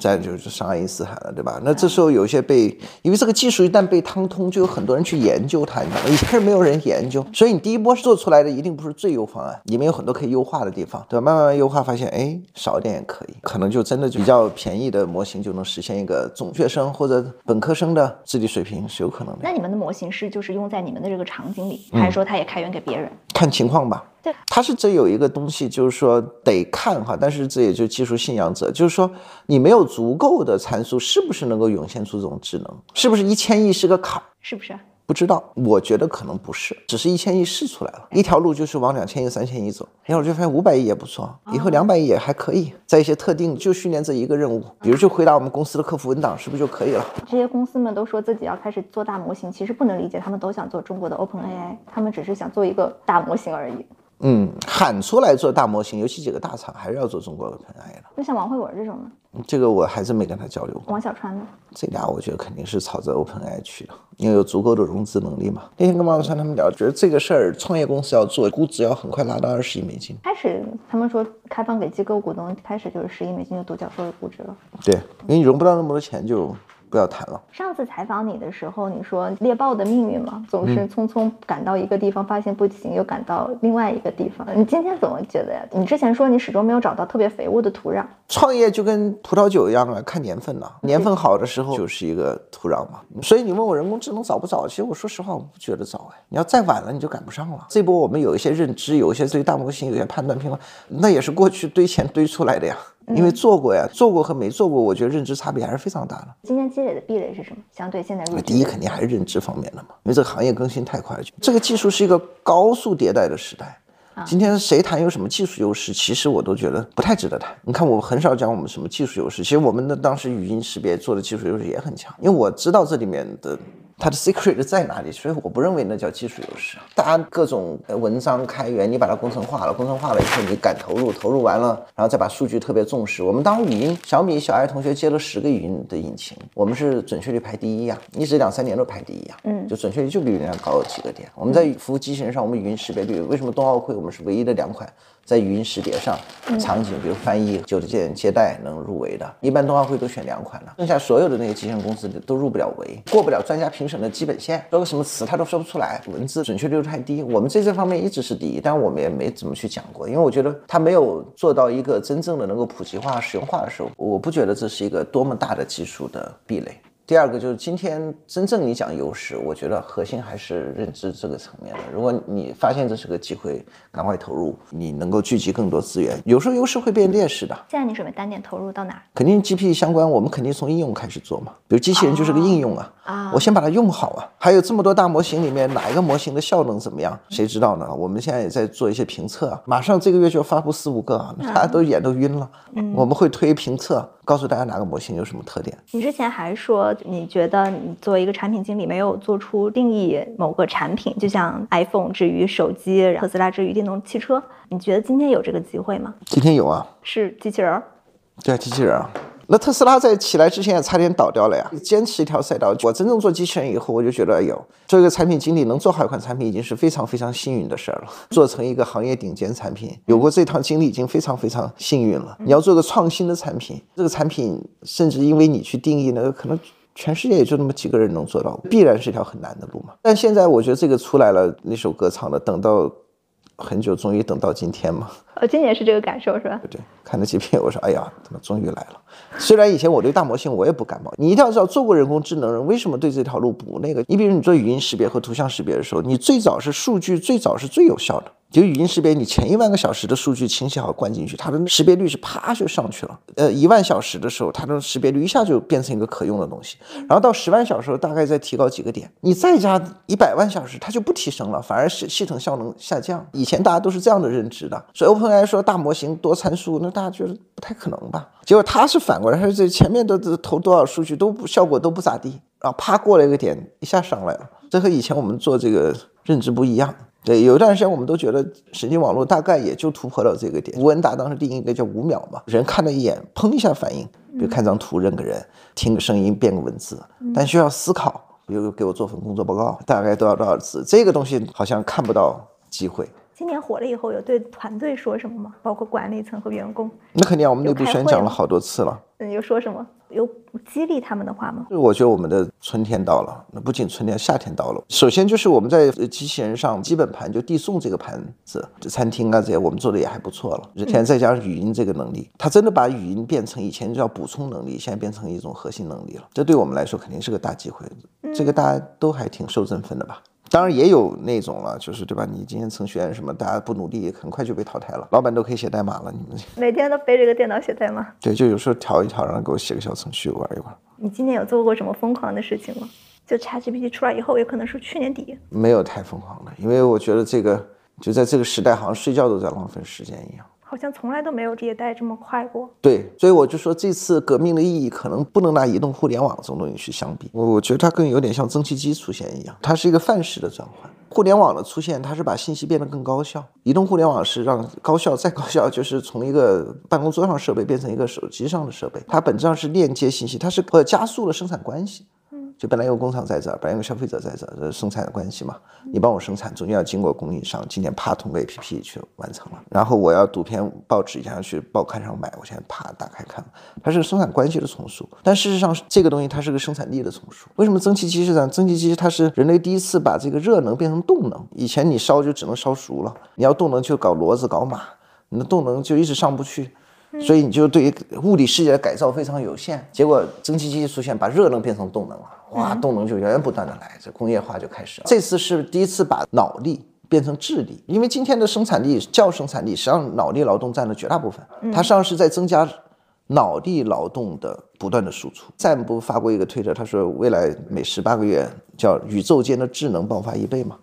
再就是上爱因斯坦了，对吧？那这时候有一些被，因为这个技术一旦被趟通，就有很多人去研究它，你知道吗？以前是没有人研究，所以你第一波做出来的一定不是最优方案，里面有很多可以优化的地方，对吧？慢慢优化，发现哎，少一点也可以，可能就真的比较便宜的模型就能实现一个中学生或者本科生的智力水平是有可能的。那你们的模型是就是用在你们的这个场景里，还是说它也开源给别人？看情况吧。对，它是这有一个东西，就是说得看哈，但是这也就技术信仰者，就是说你没有足够的参数，是不是能够涌现出这种智能？是不是一千亿是个坎？是不是？不知道，我觉得可能不是，只是一千亿试出来了，一条路就是往两千亿、三千亿走。然后我就发现五百亿也不错，以后两百亿也还可以，在一些特定就训练这一个任务，比如就回答我们公司的客服文档，是不是就可以了？这些公司们都说自己要开始做大模型，其实不能理解，他们都想做中国的 Open AI，他们只是想做一个大模型而已。嗯，喊出来做大模型，尤其几个大厂还是要做中国的 AI 的。那像王慧文这种呢？这个我还真没跟他交流过。王小川呢？这俩我觉得肯定是朝着 OpenAI 去的，因为有足够的融资能力嘛。那天跟王小川他们聊，觉得这个事儿创业公司要做，估值要很快拉到二十亿美金。开始他们说开放给机构股东，开始就是十亿美金的独角兽的估值了。对，因为你融不到那么多钱就。不要谈了。上次采访你的时候，你说猎豹的命运嘛，总是匆匆赶到一个地方，发现不行，又赶到另外一个地方。你今天怎么觉得呀？你之前说你始终没有找到特别肥沃的土壤。创业就跟葡萄酒一样啊，看年份呢。年份好的时候就是一个土壤嘛。所以你问我人工智能早不早？其实我说实话，我不觉得早哎。你要再晚了，你就赶不上了。这波我们有一些认知，有一些对大模型有些判断评判，那也是过去堆钱堆出来的呀。因为做过呀，做过和没做过，我觉得认知差别还是非常大的。今天积累的壁垒是什么？相对现在，第一肯定还是认知方面的嘛，因为这个行业更新太快了，这个技术是一个高速迭代的时代。今天谁谈有什么技术优势，其实我都觉得不太值得谈。你看，我很少讲我们什么技术优势，其实我们的当时语音识别做的技术优势也很强，因为我知道这里面的。它的 secret 在哪里？所以我不认为那叫技术优势。大家各种文章开源，你把它工程化了，工程化了以后你敢投入，投入完了，然后再把数据特别重视。我们当时语音，小米小爱同学接了十个语音的引擎，我们是准确率排第一呀，一直两三年都排第一呀。嗯，就准确率就比人家高了几个点。我们在服务机器人上，我们语音识别率，为什么冬奥会我们是唯一的两款？在语音识别上，场景比如翻译、酒店接待能入围的，一般冬奥会都选两款了，剩下所有的那个集成公司都入不了围，过不了专家评审的基本线，说个什么词他都说不出来，文字准确率太低。我们在这方面一直是第一，但我们也没怎么去讲过，因为我觉得它没有做到一个真正的能够普及化、实用化的时候，我不觉得这是一个多么大的技术的壁垒。第二个就是今天真正你讲优势，我觉得核心还是认知这个层面的。如果你发现这是个机会，赶快投入，你能够聚集更多资源。有时候优势会变劣势的。现在你准备单点投入到哪？肯定 GP 相关，我们肯定从应用开始做嘛。比如机器人就是个应用啊，啊，我先把它用好啊。还有这么多大模型里面，哪一个模型的效能怎么样？谁知道呢？我们现在也在做一些评测，啊马上这个月就要发布四五个啊，大家都眼都晕了。嗯，我们会推评测。告诉大家哪个模型有什么特点？你之前还说你觉得你作为一个产品经理没有做出定义某个产品，就像 iPhone 至于手机，特斯拉至于电动汽车，你觉得今天有这个机会吗？今天有啊，是机器人儿。对啊，机器人啊。那特斯拉在起来之前也差点倒掉了呀！坚持一条赛道，我真正做机器人以后，我就觉得，哎呦，做一个产品经理能做好一款产品，已经是非常非常幸运的事儿了。做成一个行业顶尖产品，有过这趟经历已经非常非常幸运了。你要做个创新的产品，这个产品甚至因为你去定义那个，可能全世界也就那么几个人能做到，必然是一条很难的路嘛。但现在我觉得这个出来了，那首歌唱的，等到。很久，终于等到今天嘛。呃，今年是这个感受是吧？对，看了几片，我说，哎呀，他妈终于来了。虽然以前我对大模型我也不感冒，你一定要知道，做过人工智能人为什么对这条路不那个？你比如你做语音识别和图像识别的时候，你最早是数据，最早是最有效的。就语音识别，你前一万个小时的数据清晰好灌进去，它的识别率是啪就上去了。呃，一万小时的时候，它的识别率一下就变成一个可用的东西。然后到十万小时，大概再提高几个点。你再加一百万小时，它就不提升了，反而是系统效能下降。以前大家都是这样的认知的，所以 OpenAI 说大模型多参数，那大家觉得不太可能吧？结果他是反过来，他说这前面的投多少数据都不效果都不咋地，然后啪过了一个点，一下上来了。这和以前我们做这个认知不一样。对，有一段时间我们都觉得神经网络大概也就突破了这个点。吴文达当时定义一个叫五秒嘛，人看了一眼，砰一下反应，比如看张图认个人，听个声音变个文字，但需要思考，比如给我做份工作报告，大概多少多少字？这个东西好像看不到机会。今年火了以后，有对团队说什么吗？包括管理层和员工？那肯定啊，我们内部宣讲了好多次了。嗯，有说什么？有激励他们的话吗？我觉得我们的春天到了，那不仅春天，夏天到了。首先就是我们在机器人上基本盘就递送这个盘子，这餐厅啊这些我们做的也还不错了。现在再加上语音这个能力，它真的把语音变成以前叫补充能力，现在变成一种核心能力了。这对我们来说肯定是个大机会，这个大家都还挺受振奋的吧？当然也有那种了，就是对吧？你今天程序员什么，大家不努力，很快就被淘汰了。老板都可以写代码了，你们每天都背着个电脑写代码？对，就有时候调一调，然后给我写个小程序玩一玩。你今年有做过什么疯狂的事情吗？就 ChatGPT 出来以后，也可能是去年底。没有太疯狂的，因为我觉得这个就在这个时代，好像睡觉都在浪费时间一样。好像从来都没有迭代这么快过。对，所以我就说这次革命的意义可能不能拿移动互联网这种东西去相比。我我觉得它更有点像蒸汽机出现一样，它是一个范式的转换。互联网的出现，它是把信息变得更高效；移动互联网是让高效再高效，就是从一个办公桌上设备变成一个手机上的设备。它本质上是链接信息，它是呃加速了生产关系。就本来有工厂在这儿，本来有消费者在这儿，这生产的关系嘛。你帮我生产，中间要经过供应商，今天啪通过 APP 去完成了。然后我要读篇报纸，想要去报刊上买，我现在啪打开看，它是生产关系的重塑。但事实上，这个东西它是个生产力的重塑。为什么蒸汽机是这样？蒸汽机它是人类第一次把这个热能变成动能。以前你烧就只能烧熟了，你要动能就搞骡子搞马，你的动能就一直上不去。所以你就对于物理世界的改造非常有限，结果蒸汽机出现，把热能变成动能了，哇，动能就源源不断的来，这工业化就开始了。这次是第一次把脑力变成智力，因为今天的生产力叫生产力，实际上脑力劳动占了绝大部分，它实际上是在增加脑力劳动的不断的输出。再不发过一个推特，他说未来每十八个月叫宇宙间的智能爆发一倍嘛。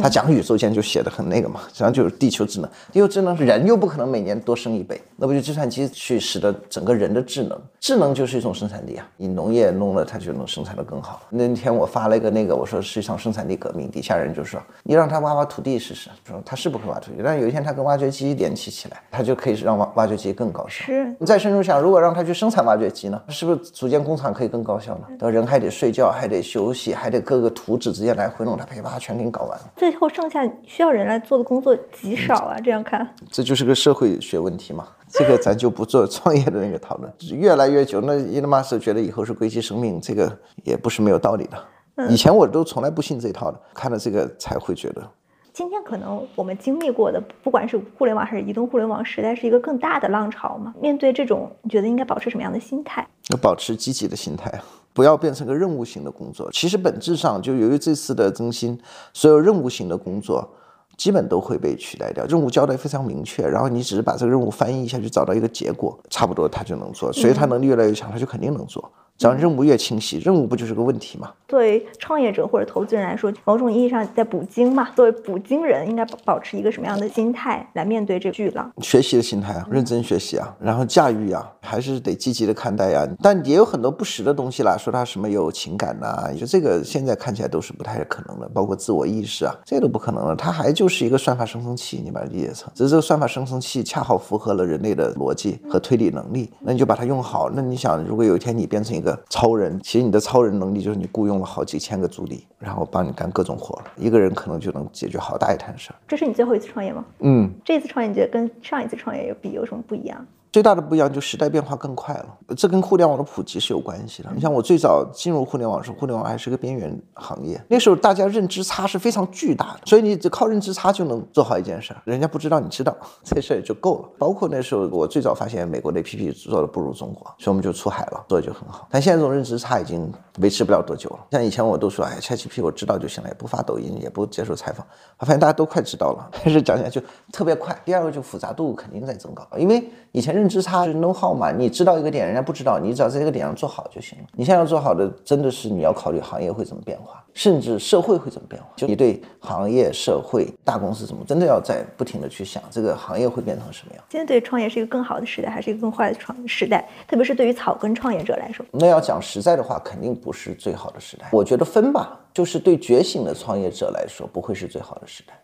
他讲宇宙间就写的很那个嘛，实际上就是地球智能，地球智能人又不可能每年多生一倍，那不就计算机去使得整个人的智能，智能就是一种生产力啊，你农业弄了它就能生产的更好。那天我发了一个那个，我说是一场生产力革命，底下人就说你让他挖挖土地试试，说他是不会挖土地，但有一天他跟挖掘机联系起来，他就可以让挖挖掘机更高效。是你再深入想，如果让他去生产挖掘机呢，是不是组建工厂可以更高效呢？到人还得睡觉，还得休息，还得各个图纸之间来回弄，他把挖全给你搞完了，最后剩下。需要人来做的工作极少啊，这样看，这就是个社会学问题嘛。这个咱就不做创业的那个讨论。越来越久，那伊隆马斯觉得以后是硅基生命，这个也不是没有道理的。以前我都从来不信这套的，看了这个才会觉得。今天可能我们经历过的，不管是互联网还是移动互联网时代，是一个更大的浪潮嘛。面对这种，你觉得应该保持什么样的心态？要保持积极的心态，不要变成个任务型的工作。其实本质上，就由于这次的更新，所有任务型的工作基本都会被取代掉。任务交代非常明确，然后你只是把这个任务翻译一下，就找到一个结果，差不多他就能做。所以他能力越来越强，他就肯定能做。只要任务越清晰，任务不就是个问题吗？作为创业者或者投资人来说，某种意义上在捕鲸嘛。作为捕鲸人，应该保持一个什么样的心态来面对这个巨浪？学习的心态啊，认真学习啊，然后驾驭啊，还是得积极的看待呀。但也有很多不实的东西啦，说他什么有情感呐，就这个现在看起来都是不太可能的，包括自我意识啊，这都不可能了。它还就是一个算法生成器，你把它理解成，只是这个算法生成器恰好符合了人类的逻辑和推理能力，那你就把它用好。那你想，如果有一天你变成一个超人？其实你的超人能力就是你雇佣了好几千个助理，然后帮你干各种活，一个人可能就能解决好大一摊事儿。这是你最后一次创业吗？嗯，这次创业你觉得跟上一次创业有比有什么不一样？最大的不一样就时代变化更快了，这跟互联网的普及是有关系的。你像我最早进入互联网的时候，互联网还是个边缘行业，那时候大家认知差是非常巨大的，所以你只靠认知差就能做好一件事儿，人家不知道你知道，这事儿也就够了。包括那时候我最早发现美国的 APP 做的不如中国，所以我们就出海了，做的就很好。但现在这种认知差已经维持不了多久了。像以前我都说，哎，ChatGPT 我知道就行了，也不发抖音，也不接受采访，我发现大家都快知道了，但是讲起来就特别快。第二个就复杂度肯定在增高，因为以前认知差是 know how 嘛，你知道一个点，人家不知道，你只要在这个点上做好就行了。你现在要做好的，真的是你要考虑行业会怎么变化，甚至社会会怎么变化。就你对行业、社会、大公司怎么，真的要在不停的去想，这个行业会变成什么样。现在对创业是一个更好的时代，还是一个更坏的创时代？特别是对于草根创业者来说，那要讲实在的话，肯定不是最好的时代。我觉得分吧，就是对觉醒的创业者来说，不会是最好的时代。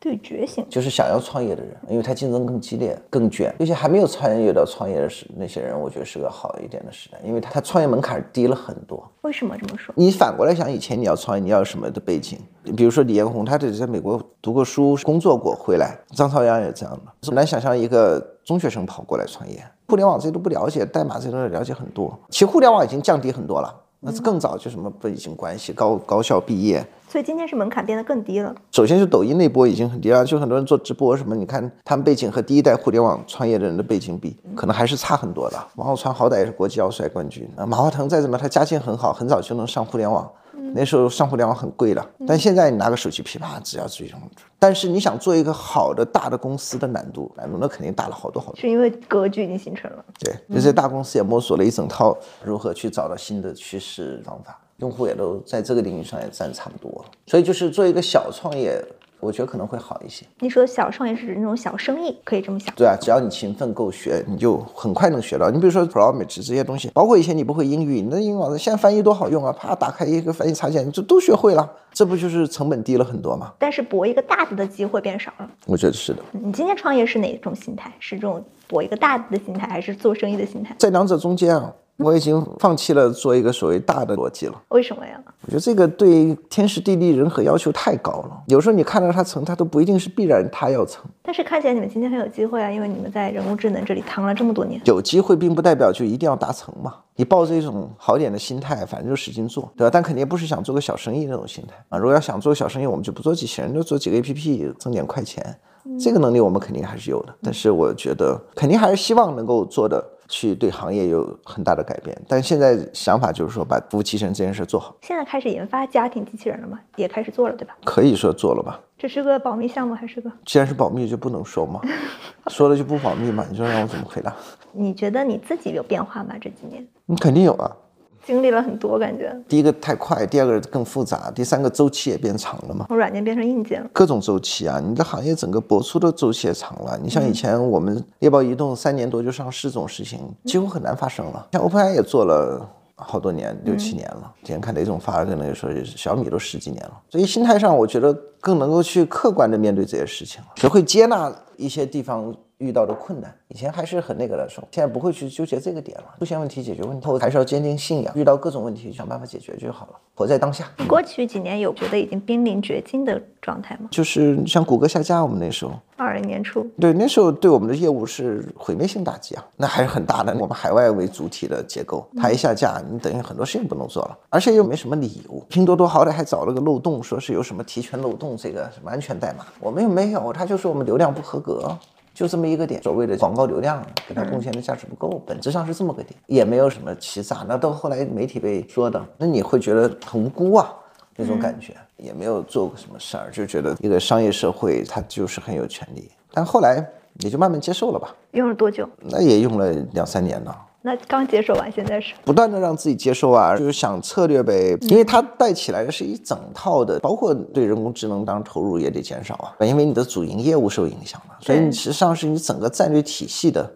对觉醒，就是想要创业的人，因为他竞争更激烈、更卷。有些还没有参与到创业的时那些人，我觉得是个好一点的时代，因为他他创业门槛低了很多。为什么这么说？你反过来想，以前你要创业，你要有什么的背景？比如说李彦宏，他得在美国读过书、工作过，回来。张朝阳也这样的，很难想象一个中学生跑过来创业。互联网这些都不了解，代码这些都了解很多。其实互联网已经降低很多了，那是更早就什么背景关系、高高校毕业。所以今天是门槛变得更低了。首先是抖音那波已经很低了，就很多人做直播什么，你看他们背景和第一代互联网创业的人的背景比，可能还是差很多的。王浩川好歹也是国际奥赛冠军，啊，马化腾再怎么他家境很好，很早就能上互联网。那时候上互联网很贵了，但现在你拿个手机噼啪，只要追上。但是你想做一个好的大的公司的难度，难度那肯定大了好多好多。是因为格局已经形成了。对，这些大公司也摸索了一整套如何去找到新的趋势方法。用户也都在这个领域上也占差不多，所以就是做一个小创业，我觉得可能会好一些。你说小创业是指那种小生意，可以这么想？对啊，只要你勤奋够学，你就很快能学到。你比如说 Promage 这些东西，包括以前你不会英语，你的英语网站现在翻译多好用啊，啪打开一个翻译插件，你就都学会了，这不就是成本低了很多吗？但是搏一个大的的机会变少了。我觉得是的。你今天创业是哪种心态？是这种搏一个大的心态，还是做生意的心态？在两者中间啊。我已经放弃了做一个所谓大的逻辑了。为什么呀？我觉得这个对天时地利人和要求太高了。有时候你看到它成，它都不一定是必然它要成。但是看起来你们今天很有机会啊，因为你们在人工智能这里躺了这么多年。有机会并不代表就一定要达成嘛。你抱着一种好点的心态，反正就使劲做，对吧？但肯定不是想做个小生意那种心态啊。如果要想做小生意，我们就不做机器人，就做几个 APP 挣点快钱。这个能力我们肯定还是有的。但是我觉得肯定还是希望能够做的。去对行业有很大的改变，但现在想法就是说把服务器人这件事做好。现在开始研发家庭机器人了吗？也开始做了，对吧？可以说做了吧。这是个保密项目还是个？既然是保密，就不能说吗？说了就不保密嘛？你说让我怎么回答？你觉得你自己有变化吗？这几年？你肯定有啊。经历了很多，感觉第一个太快，第二个更复杂，第三个周期也变长了嘛。从软件变成硬件了，各种周期啊！你的行业整个播出的周期也长了。你像以前我们猎豹移动三年多就上市这种事情，几乎很难发生了。像 OpenAI 也做了好多年，六七年了。今天看雷总发的，可能说小米都十几年了。所以心态上，我觉得更能够去客观的面对这些事情了，学会接纳一些地方。遇到的困难，以前还是很那个的时候，现在不会去纠结这个点了。出现问题解决问题，后还是要坚定信仰。遇到各种问题，想办法解决就好了。活在当下。过去几年有觉得已经濒临绝境的状态吗？就是像谷歌下架，我们那时候二零年初，对，那时候对我们的业务是毁灭性打击啊，那还是很大的。我们海外为主体的结构，它一下架，你等于很多事情不能做了，而且又没什么理由。拼多多好歹还找了个漏洞，说是有什么提权漏洞，这个什么安全代码，我们又没有，他就说我们流量不合格。就这么一个点，所谓的广告流量给他贡献的价值不够，本质上是这么个点，也没有什么欺诈。那到后来媒体被说的，那你会觉得很无辜啊，那种感觉也没有做过什么事儿，就觉得一个商业社会它就是很有权利。但后来也就慢慢接受了吧。用了多久？那也用了两三年了。那刚接受完，现在是不断的让自己接受啊，就是想策略呗，因为它带起来的是一整套的，包括对人工智能当然投入也得减少啊，因为你的主营业务受影响了，所以你实际上是你整个战略体系的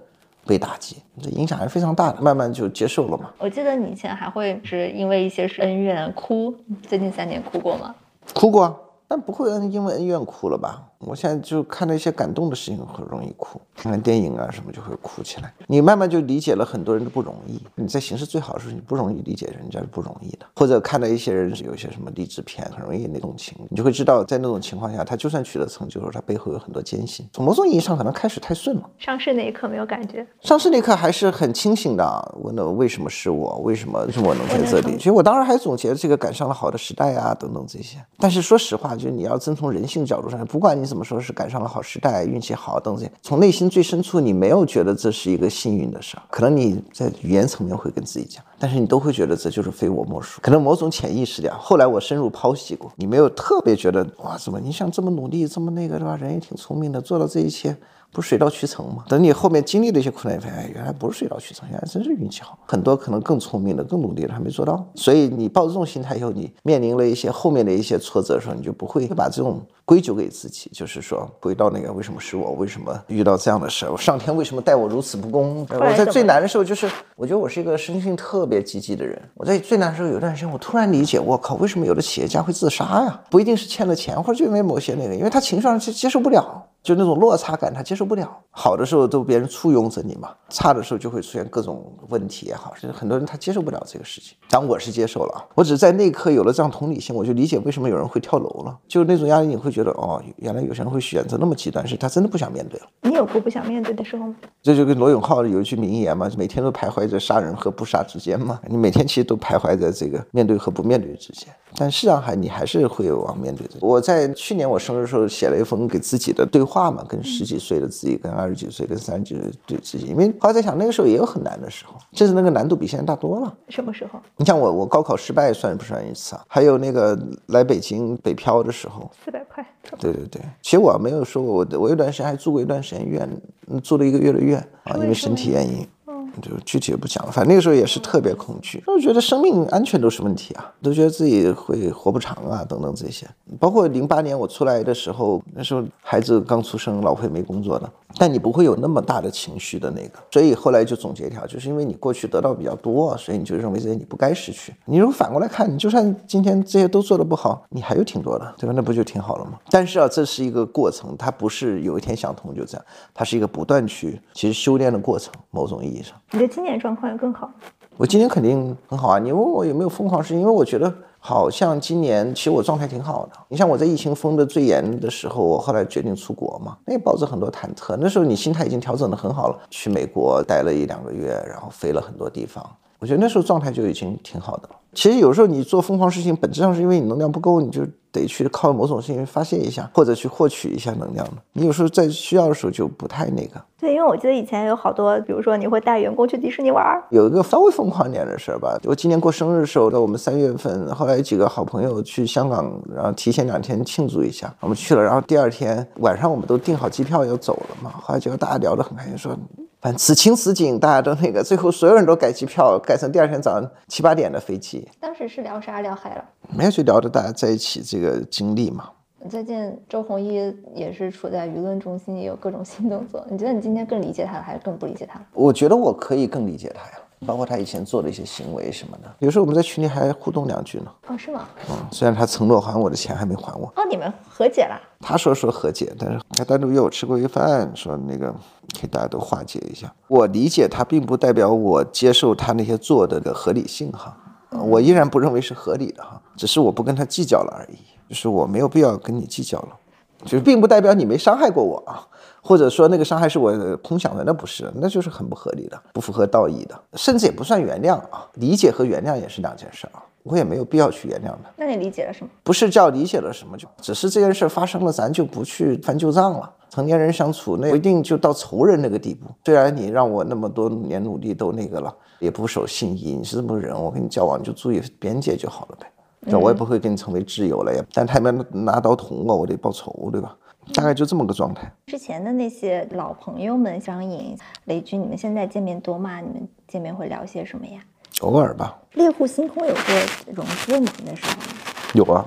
被打击，这影响还是非常大的，慢慢就接受了嘛。我记得你以前还会是因为一些是恩怨哭，最近三年哭过吗？哭过，但不会因为恩怨哭了吧？我现在就看到一些感动的事情很容易哭，看看电影啊什么就会哭起来。你慢慢就理解了很多人的不容易。你在形势最好的时候，你不容易理解人家是不容易的。或者看到一些人有一些什么励志片，很容易那种情，你就会知道在那种情况下，他就算取得成就，他背后有很多艰辛。从某种意义上，可能开始太顺了。上市那一刻没有感觉，上市那一刻还是很清醒的。问了为什么是我？为什么为什么我能在这里？其实我当时还总结这个赶上了好的时代啊，等等这些。但是说实话，就是你要真从人性角度上，不管你怎么说是赶上了好时代、运气好等这些，从内心最深处，你没有觉得这是一个幸运的事儿。可能你在语言层面会跟自己讲，但是你都会觉得这就是非我莫属。可能某种潜意识里啊。后来我深入剖析过，你没有特别觉得哇，怎么你想这么努力，这么那个对吧？人也挺聪明的，做到这一切。不是水到渠成吗？等你后面经历了一些困难，发现原来不是水到渠成，原来真是运气好。很多可能更聪明的、更努力的还没做到。所以你抱着这种心态以后，你面临了一些后面的一些挫折的时候，你就不会把这种归咎给自己，就是说回到那个为什么是我？为什么遇到这样的事？我上天为什么待我如此不公？我在最难的时候，就是我觉得我是一个生性特别积极的人。我在最难的时候有段时间，我突然理解，我靠，为什么有的企业家会自杀呀？不一定是欠了钱，或者就因为某些那个，因为他情绪上接接受不了。就那种落差感，他接受不了。好的时候都别人簇拥着你嘛，差的时候就会出现各种问题也好。就是很多人他接受不了这个事情。当我是接受了，我只是在那一刻有了这样同理心，我就理解为什么有人会跳楼了。就那种压力，你会觉得哦，原来有些人会选择那么极端，是他真的不想面对了。你有过不想面对的时候吗？这就跟罗永浩有一句名言嘛，每天都徘徊在杀人和不杀之间嘛。你每天其实都徘徊在这个面对和不面对之间。但事实际上还你还是会往面对的。我在去年我生日的时候写了一封给自己的对话嘛，跟十几岁的自己，跟二十几岁，跟三十几岁对自己。因为后来在想，那个时候也有很难的时候，就是那个难度比现在大多了。什么时候？你像我，我高考失败算不算一次啊？还有那个来北京北漂的时候，四百块。对对对，其实我没有说过，我我有段时间还住过一段时间院，住了一个月的院啊，因为身体原因。就具体也不讲了，反正那个时候也是特别恐惧，就觉得生命安全都是问题啊，都觉得自己会活不长啊，等等这些。包括零八年我出来的时候，那时候孩子刚出生，老婆也没工作呢。但你不会有那么大的情绪的那个，所以后来就总结一条，就是因为你过去得到比较多，所以你就认为这些你不该失去。你如果反过来看，你就算今天这些都做得不好，你还有挺多的，对吧？那不就挺好了吗？但是啊，这是一个过程，它不是有一天想通就这样，它是一个不断去其实修炼的过程。某种意义上，你的今年状况更好？我今年肯定很好啊！你问我有没有疯狂，是因为我觉得。好像今年其实我状态挺好的。你像我在疫情封的最严的时候，我后来决定出国嘛，那也抱着很多忐忑。那时候你心态已经调整的很好了，去美国待了一两个月，然后飞了很多地方。我觉得那时候状态就已经挺好的了。其实有时候你做疯狂事情，本质上是因为你能量不够，你就得去靠某种事情发泄一下，或者去获取一下能量你有时候在需要的时候就不太那个。对，因为我记得以前有好多，比如说你会带员工去迪士尼玩。有一个稍微疯狂一点的事儿吧，我今年过生日的时候，在我们三月份，后来有几个好朋友去香港，然后提前两天庆祝一下，我们去了，然后第二天晚上我们都订好机票要走了嘛，后来结果大家聊得很开心，说。反正此情此景，大家都那个，最后所有人都改机票，改成第二天早上七八点的飞机。当时是聊啥聊嗨了？没有，就聊着大家在一起这个经历嘛。最近周鸿祎也是处在舆论中心，也有各种新动作。你觉得你今天更理解他了，还是更不理解他了？我觉得我可以更理解他呀。包括他以前做的一些行为什么的，有时候我们在群里还互动两句呢。哦，是吗？嗯，虽然他承诺还我的钱还没还我。哦，你们和解了？他说说和解，但是他单独约我吃过一饭，说那个可以大家都化解一下。我理解他，并不代表我接受他那些做的的合理性哈。我依然不认为是合理的哈，只是我不跟他计较了而已。就是我没有必要跟你计较了，就是并不代表你没伤害过我啊。或者说那个伤害是我空想的，那不是，那就是很不合理的，不符合道义的，甚至也不算原谅啊。理解和原谅也是两件事啊，我也没有必要去原谅他。那你理解了什么？不是叫理解了什么，就只是这件事发生了，咱就不去翻旧账了。成年人相处，那不一定就到仇人那个地步。虽然你让我那么多年努力都那个了，也不守信义，你是这么个人，我跟你交往你就注意边界就好了呗。那我也不会跟你成为挚友了呀。但他们拿刀捅我，我得报仇，对吧？大概就这么个状态。之前的那些老朋友们，张颖、雷军，你们现在见面多吗？你们见面会聊些什么呀？偶尔吧。猎户星空有过融资吗？那时候有啊。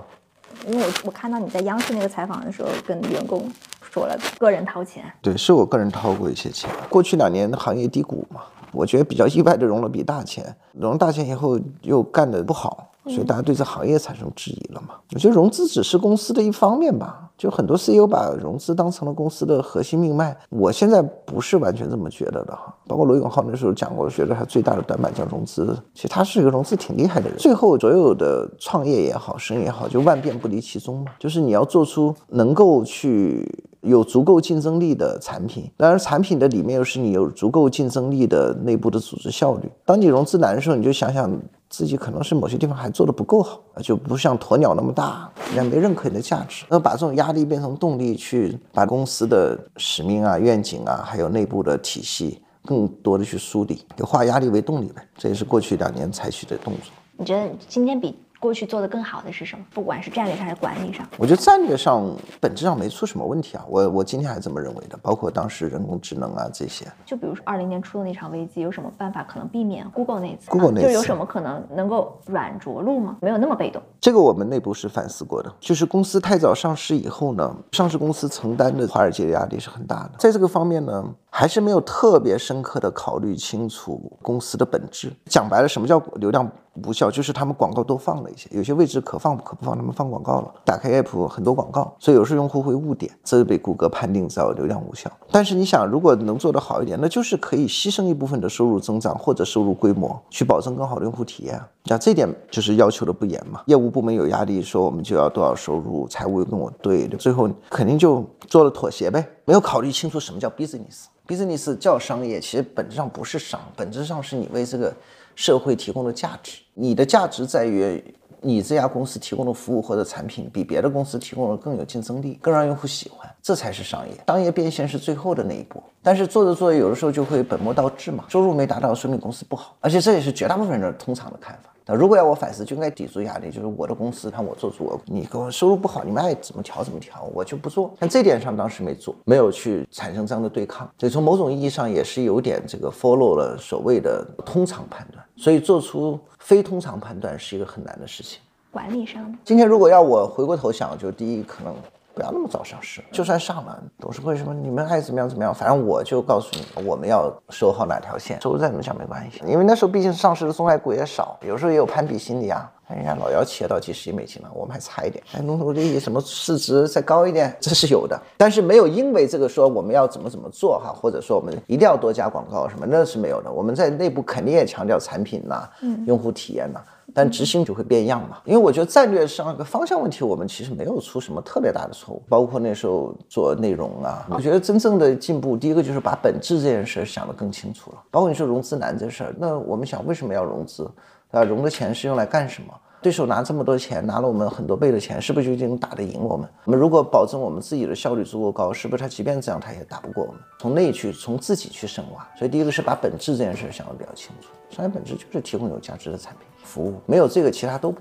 因为我我看到你在央视那个采访的时候，跟员工说了个人掏钱。对，是我个人掏过一些钱。过去两年行业低谷嘛，我觉得比较意外的融了笔大钱，融大钱以后又干得不好。所以大家对这行业产生质疑了嘛？我觉得融资只是公司的一方面吧，就很多 CEO 把融资当成了公司的核心命脉，我现在不是完全这么觉得的哈。包括罗永浩那时候讲过，觉得他最大的短板叫融资。其实他是一个融资挺厉害的人。最后所有的创业也好，生意也好，就万变不离其宗嘛，就是你要做出能够去有足够竞争力的产品。当然，产品的里面又是你有足够竞争力的内部的组织效率。当你融资难的时候，你就想想。自己可能是某些地方还做的不够好，就不像鸵鸟那么大，人家没认可你的价值。那把这种压力变成动力，去把公司的使命啊、愿景啊，还有内部的体系，更多的去梳理，就化压力为动力呗。这也是过去两年采取的动作。你觉得今天比？过去做的更好的是什么？不管是战略上还是管理上，我觉得战略上本质上没出什么问题啊。我我今天还这么认为的，包括当时人工智能啊这些。就比如说二零年初的那场危机，有什么办法可能避免 Google 那次？Google 那次就有什么可能能够软着陆吗？没有那么被动。这个我们内部是反思过的，就是公司太早上市以后呢，上市公司承担的华尔街的压力是很大的。在这个方面呢，还是没有特别深刻的考虑清楚公司的本质。讲白了，什么叫流量？无效就是他们广告多放了一些，有些位置可放可不放，他们放广告了。打开 app 很多广告，所以有时候用户会误点，这就被谷歌判定叫流量无效。但是你想，如果能做得好一点，那就是可以牺牲一部分的收入增长或者收入规模，去保证更好的用户体验。像这点就是要求的不严嘛。业务部门有压力，说我们就要多少收入，财务又跟我对，最后肯定就做了妥协呗，没有考虑清楚什么叫 business。business 叫商业，其实本质上不是商，本质上是你为这个。社会提供的价值，你的价值在于你这家公司提供的服务或者产品比别的公司提供的更有竞争力，更让用户喜欢，这才是商业。商业变现是最后的那一步，但是做着做着，有的时候就会本末倒置嘛，收入没达到，说明公司不好，而且这也是绝大部分人通常的看法。那如果要我反思，就应该抵住压力，就是我的公司让我做主，你给我收入不好，你们爱怎么调怎么调，我就不做。但这点上当时没做，没有去产生这样的对抗，所以从某种意义上也是有点这个 follow 了所谓的通常判断，所以做出非通常判断是一个很难的事情。管理上，今天如果要我回过头想，就第一可能。不要那么早上市，就算上了，董事会什么你们爱怎么样怎么样，反正我就告诉你，我们要守好哪条线，收入再怎么降没关系，因为那时候毕竟上市的中概股也少，有时候也有攀比心理啊。人家老姚企业到几十亿美金了，我们还差一点，哎，农投利益什么市值再高一点，这是有的，但是没有因为这个说我们要怎么怎么做哈，或者说我们一定要多加广告什么，那是没有的。我们在内部肯定也强调产品呐，用户体验呐。但执行就会变样嘛，因为我觉得战略上一个方向问题，我们其实没有出什么特别大的错误，包括那时候做内容啊，我觉得真正的进步，第一个就是把本质这件事想得更清楚了，包括你说融资难这事儿，那我们想为什么要融资，啊，融的钱是用来干什么？对手拿这么多钱，拿了我们很多倍的钱，是不是就已经打得赢我们？我们如果保证我们自己的效率足够高，是不是他即便这样，他也打不过我们？从内去，从自己去深挖。所以第一个是把本质这件事想得比较清楚，商业本质就是提供有价值的产品服务，没有这个，其他都。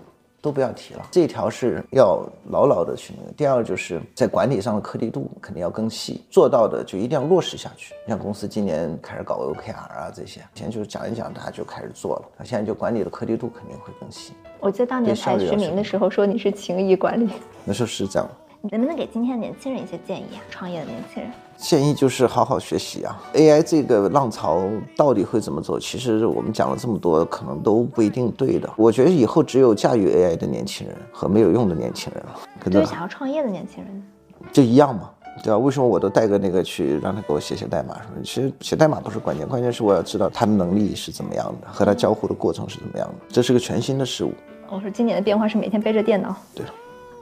都不要提了，这一条是要牢牢的去那个。第二就是在管理上的颗粒度肯定要更细，做到的就一定要落实下去。像公司今年开始搞 OKR 啊这些，以前就是讲一讲，大家就开始做了。那现在就管理的颗粒度肯定会更细。我记得当年采取名的时候说你是情谊管理，那时候是这样。你能不能给今天的年轻人一些建议啊？创业的年轻人。建议就是好好学习啊！AI 这个浪潮到底会怎么走？其实我们讲了这么多，可能都不一定对的。我觉得以后只有驾驭 AI 的年轻人和没有用的年轻人了。对想要创业的年轻人，就一样嘛，对吧？为什么我都带个那个去让他给我写写代码什么？其实写代码不是关键，关键是我要知道他的能力是怎么样的，和他交互的过程是怎么样的。这是个全新的事物。我说今年的变化是每天背着电脑。对。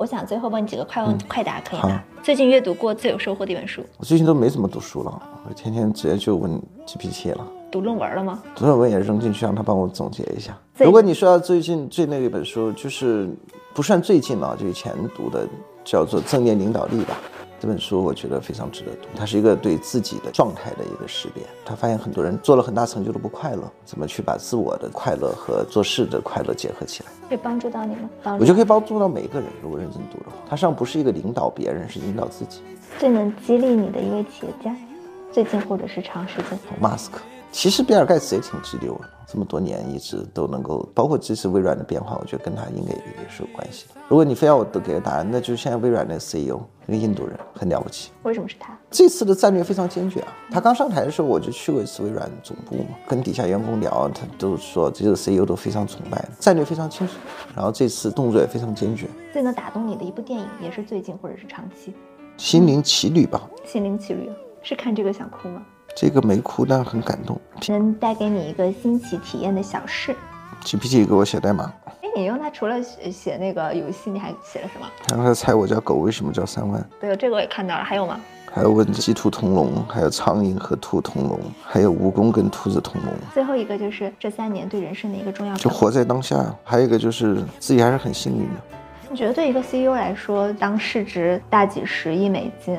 我想最后问你几个快问快答，可以吗？最近阅读过最有收获的一本书？我最近都没怎么读书了，我天天直接就问 GPT 了。读论文了吗？读论文也扔进去，让他帮我总结一下。如果你说到最近最那一本书，就是不算最近了，就以前读的，叫做《正念领导力》吧。这本书我觉得非常值得读，它是一个对自己的状态的一个识别。他发现很多人做了很大成就都不快乐，怎么去把自我的快乐和做事的快乐结合起来？可以帮助到你吗？我觉得可以帮助到每一个人，如果认真读的话。它实际上不是一个领导别人，是引导自己。最能激励你的一位企业家，最近或者是长时间？马斯克。其实比尔盖茨也挺直溜的，这么多年一直都能够，包括这次微软的变化，我觉得跟他应该也是有关系的。如果你非要我都给个答案，那就是现在微软的 CEO 那个印度人很了不起。为什么是他？这次的战略非常坚决啊！他刚上台的时候，我就去过一次微软总部嘛，跟底下员工聊，他都说这个 CEO 都非常崇拜，战略非常清楚，然后这次动作也非常坚决。最能打动你的一部电影，也是最近或者是长期？心灵奇旅吧。心灵奇旅是看这个想哭吗？这个没哭，但很感动。能带给你一个新奇体验的小事。GPT 给我写代码。哎，你用它除了写写那个游戏，你还写了什么？然后他猜我家狗为什么叫三万。对，这个我也看到了。还有吗？还有问鸡兔同笼，还有苍蝇和兔同笼，还有蜈蚣跟兔子同笼。最后一个就是这三年对人生的一个重要。就活在当下。还有一个就是自己还是很幸运的。你觉得对一个 CEO 来说，当市值大几十亿美金，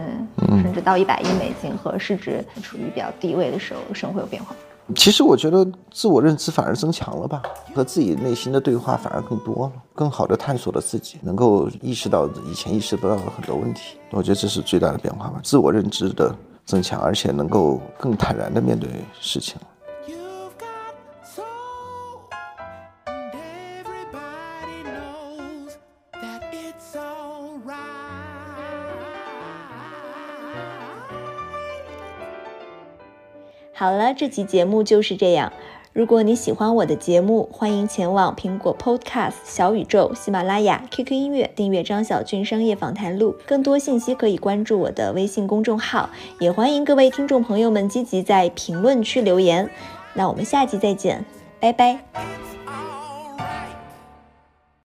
甚至到一百亿美金和市值处于比较低位的时候，生活有变化？其实我觉得自我认知反而增强了吧，和自己内心的对话反而更多了，更好的探索了自己，能够意识到以前意识不到的很多问题。我觉得这是最大的变化吧，自我认知的增强，而且能够更坦然的面对事情。好了，这期节目就是这样。如果你喜欢我的节目，欢迎前往苹果 Podcast、小宇宙、喜马拉雅、QQ 音乐订阅张小俊商业访谈录。更多信息可以关注我的微信公众号，也欢迎各位听众朋友们积极在评论区留言。那我们下期再见，拜拜。